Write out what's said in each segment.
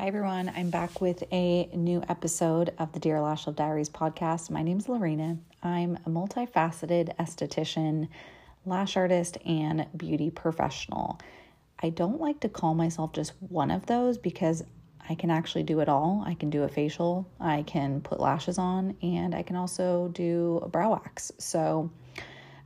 Hi, everyone. I'm back with a new episode of the Dear Lash Love Diaries podcast. My name is Lorena. I'm a multifaceted esthetician, lash artist, and beauty professional. I don't like to call myself just one of those because I can actually do it all. I can do a facial, I can put lashes on, and I can also do a brow wax. So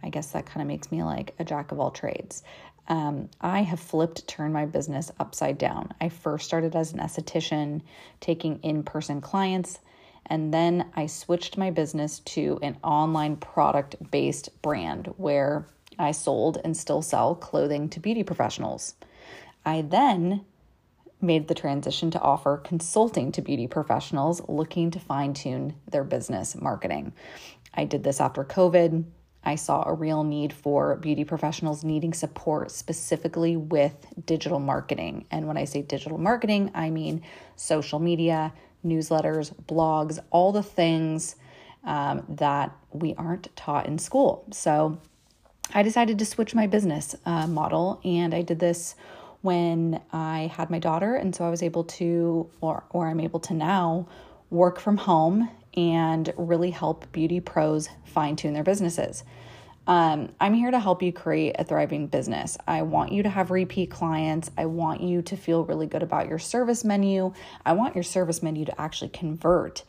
I guess that kind of makes me like a jack of all trades. Um, I have flipped, turned my business upside down. I first started as an esthetician, taking in person clients, and then I switched my business to an online product based brand where I sold and still sell clothing to beauty professionals. I then made the transition to offer consulting to beauty professionals looking to fine tune their business marketing. I did this after COVID. I saw a real need for beauty professionals needing support specifically with digital marketing. And when I say digital marketing, I mean social media, newsletters, blogs, all the things um, that we aren't taught in school. So I decided to switch my business uh, model, and I did this when I had my daughter. And so I was able to, or, or I'm able to now, work from home and really help beauty pros fine tune their businesses. Um, I'm here to help you create a thriving business. I want you to have repeat clients. I want you to feel really good about your service menu. I want your service menu to actually convert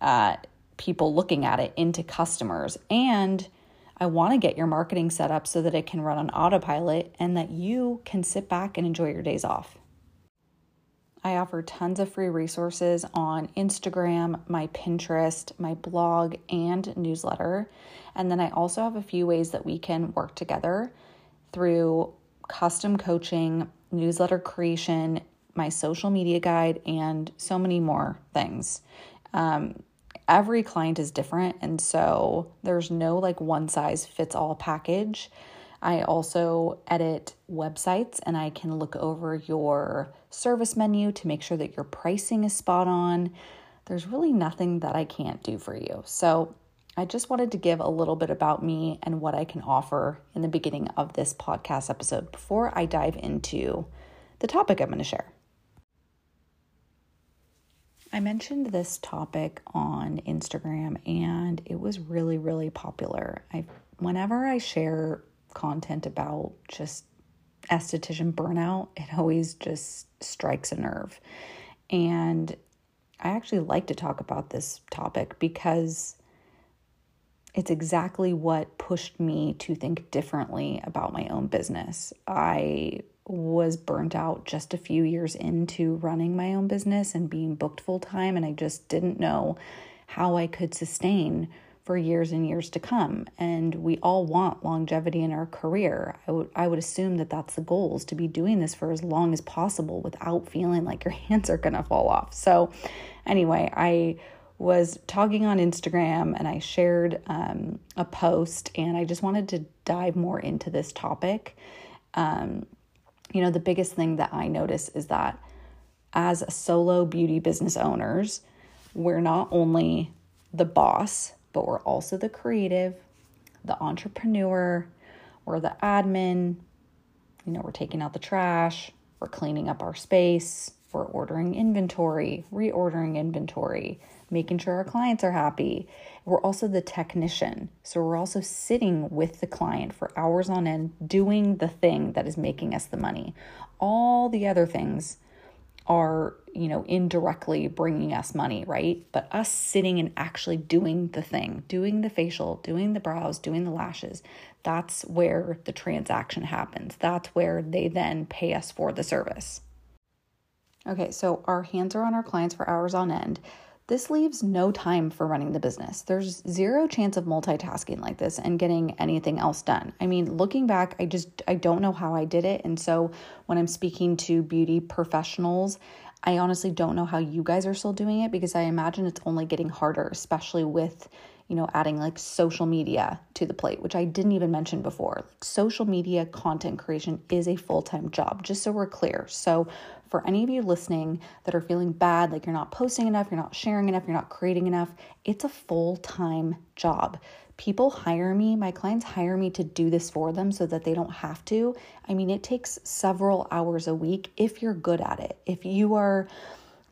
uh, people looking at it into customers. And I want to get your marketing set up so that it can run on autopilot and that you can sit back and enjoy your days off. I offer tons of free resources on Instagram, my Pinterest, my blog, and newsletter. And then I also have a few ways that we can work together through custom coaching, newsletter creation, my social media guide, and so many more things. Um, every client is different, and so there's no like one size fits all package. I also edit websites and I can look over your service menu to make sure that your pricing is spot on. There's really nothing that I can't do for you. So, I just wanted to give a little bit about me and what I can offer in the beginning of this podcast episode before I dive into the topic I'm going to share. I mentioned this topic on Instagram and it was really, really popular. I whenever I share content about just esthetician burnout, it always just strikes a nerve. And I actually like to talk about this topic because it's exactly what pushed me to think differently about my own business. I was burnt out just a few years into running my own business and being booked full time, and I just didn't know how I could sustain for years and years to come. And we all want longevity in our career. I would I would assume that that's the goal is to be doing this for as long as possible without feeling like your hands are going to fall off. So anyway, I was talking on Instagram and I shared um, a post and I just wanted to dive more into this topic. Um, you know, the biggest thing that I notice is that as solo beauty business owners, we're not only the boss but we're also the creative, the entrepreneur, we're the admin. You know, we're taking out the trash, we're cleaning up our space, we're ordering inventory, reordering inventory, making sure our clients are happy. We're also the technician. So we're also sitting with the client for hours on end, doing the thing that is making us the money. All the other things are, you know, indirectly bringing us money, right? But us sitting and actually doing the thing, doing the facial, doing the brows, doing the lashes, that's where the transaction happens. That's where they then pay us for the service. Okay, so our hands are on our clients for hours on end. This leaves no time for running the business. There's zero chance of multitasking like this and getting anything else done. I mean, looking back, I just I don't know how I did it. And so when I'm speaking to beauty professionals, I honestly don't know how you guys are still doing it because I imagine it's only getting harder, especially with you know, adding like social media to the plate, which I didn't even mention before. Like social media content creation is a full time job, just so we're clear. So, for any of you listening that are feeling bad, like you're not posting enough, you're not sharing enough, you're not creating enough, it's a full time job. People hire me, my clients hire me to do this for them so that they don't have to. I mean, it takes several hours a week if you're good at it. If you are,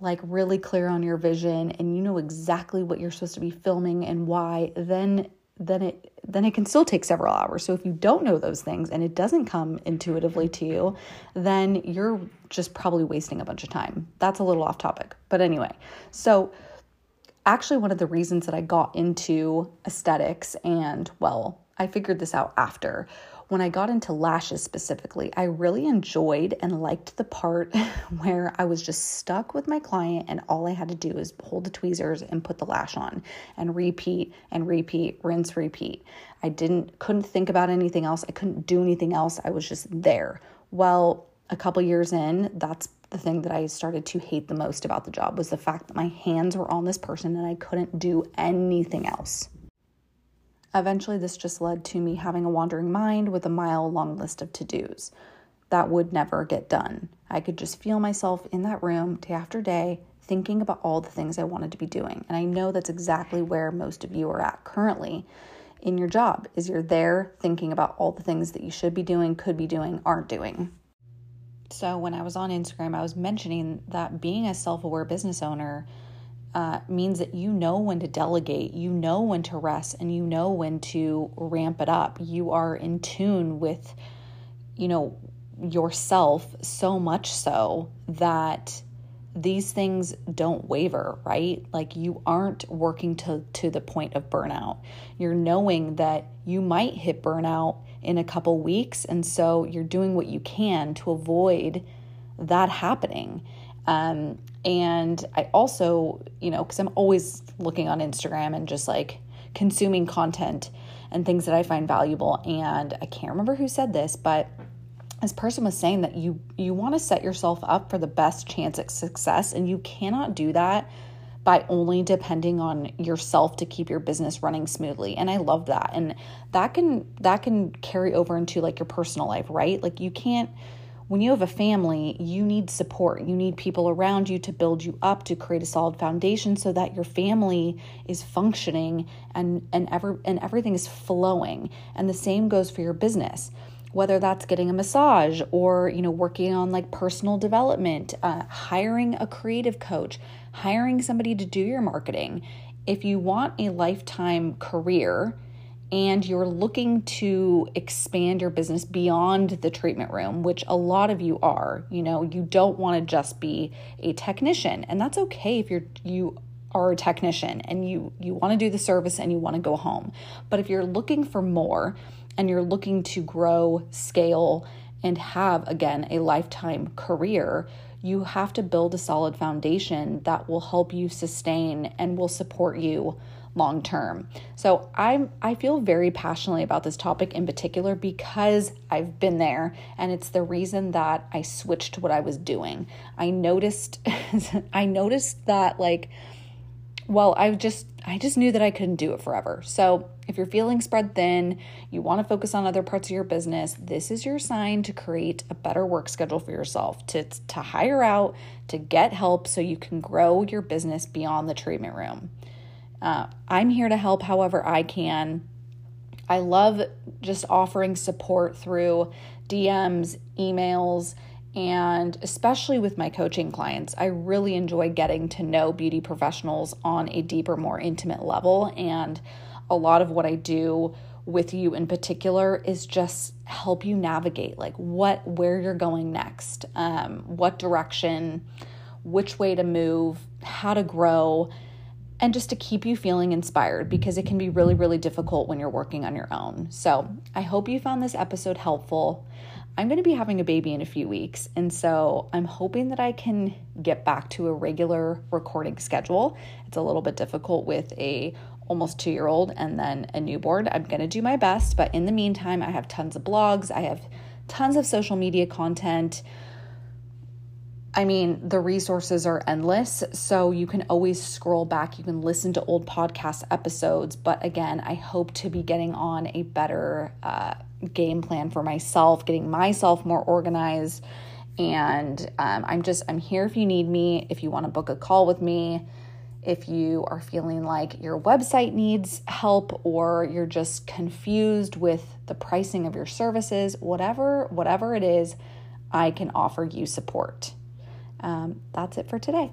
like really clear on your vision and you know exactly what you're supposed to be filming and why, then then it then it can still take several hours. So if you don't know those things and it doesn't come intuitively to you, then you're just probably wasting a bunch of time. That's a little off topic. But anyway, so actually one of the reasons that I got into aesthetics and well, I figured this out after when I got into lashes specifically, I really enjoyed and liked the part where I was just stuck with my client and all I had to do is hold the tweezers and put the lash on and repeat and repeat, rinse, repeat. I didn't couldn't think about anything else. I couldn't do anything else. I was just there. Well, a couple years in, that's the thing that I started to hate the most about the job was the fact that my hands were on this person and I couldn't do anything else. Eventually, this just led to me having a wandering mind with a mile long list of to dos that would never get done. I could just feel myself in that room day after day thinking about all the things I wanted to be doing. And I know that's exactly where most of you are at currently in your job is you're there thinking about all the things that you should be doing, could be doing, aren't doing. So when I was on Instagram, I was mentioning that being a self-aware business owner uh, means that you know when to delegate, you know when to rest, and you know when to ramp it up. You are in tune with, you know, yourself so much so that these things don't waver, right? Like you aren't working to to the point of burnout. You're knowing that you might hit burnout in a couple weeks, and so you're doing what you can to avoid that happening. Um, and I also, you know, because I'm always looking on Instagram and just like consuming content and things that I find valuable. And I can't remember who said this, but this person was saying that you you want to set yourself up for the best chance at success, and you cannot do that by only depending on yourself to keep your business running smoothly. And i love that. And that can that can carry over into like your personal life right? Like you can't when you have a family, you need support. You need people around you to build you up, to create a solid foundation so that your family is functioning and and ever and everything is flowing. And the same goes for your business. Whether that's getting a massage or you know working on like personal development, uh, hiring a creative coach, hiring somebody to do your marketing. If you want a lifetime career, and you're looking to expand your business beyond the treatment room, which a lot of you are, you know, you don't want to just be a technician. And that's okay if you're you are a technician and you you want to do the service and you want to go home. But if you're looking for more and you're looking to grow, scale and have again a lifetime career, you have to build a solid foundation that will help you sustain and will support you long term. So I'm I feel very passionately about this topic in particular because I've been there and it's the reason that I switched to what I was doing. I noticed I noticed that like well, I just I just knew that I couldn't do it forever. So, if you're feeling spread thin, you want to focus on other parts of your business, this is your sign to create a better work schedule for yourself, to to hire out, to get help so you can grow your business beyond the treatment room. Uh, I'm here to help however I can. I love just offering support through DMs, emails, and especially with my coaching clients. I really enjoy getting to know beauty professionals on a deeper, more intimate level. And a lot of what I do with you in particular is just help you navigate like what where you're going next um, what direction which way to move how to grow and just to keep you feeling inspired because it can be really, really difficult when you're working on your own. So, I hope you found this episode helpful. I'm going to be having a baby in a few weeks, and so I'm hoping that I can get back to a regular recording schedule. It's a little bit difficult with a almost 2-year-old and then a newborn. I'm going to do my best, but in the meantime, I have tons of blogs, I have tons of social media content. I mean, the resources are endless, so you can always scroll back. You can listen to old podcast episodes. But again, I hope to be getting on a better uh, game plan for myself, getting myself more organized. And um, I'm just, I'm here if you need me, if you want to book a call with me, if you are feeling like your website needs help or you're just confused with the pricing of your services, whatever, whatever it is, I can offer you support. Um, that's it for today.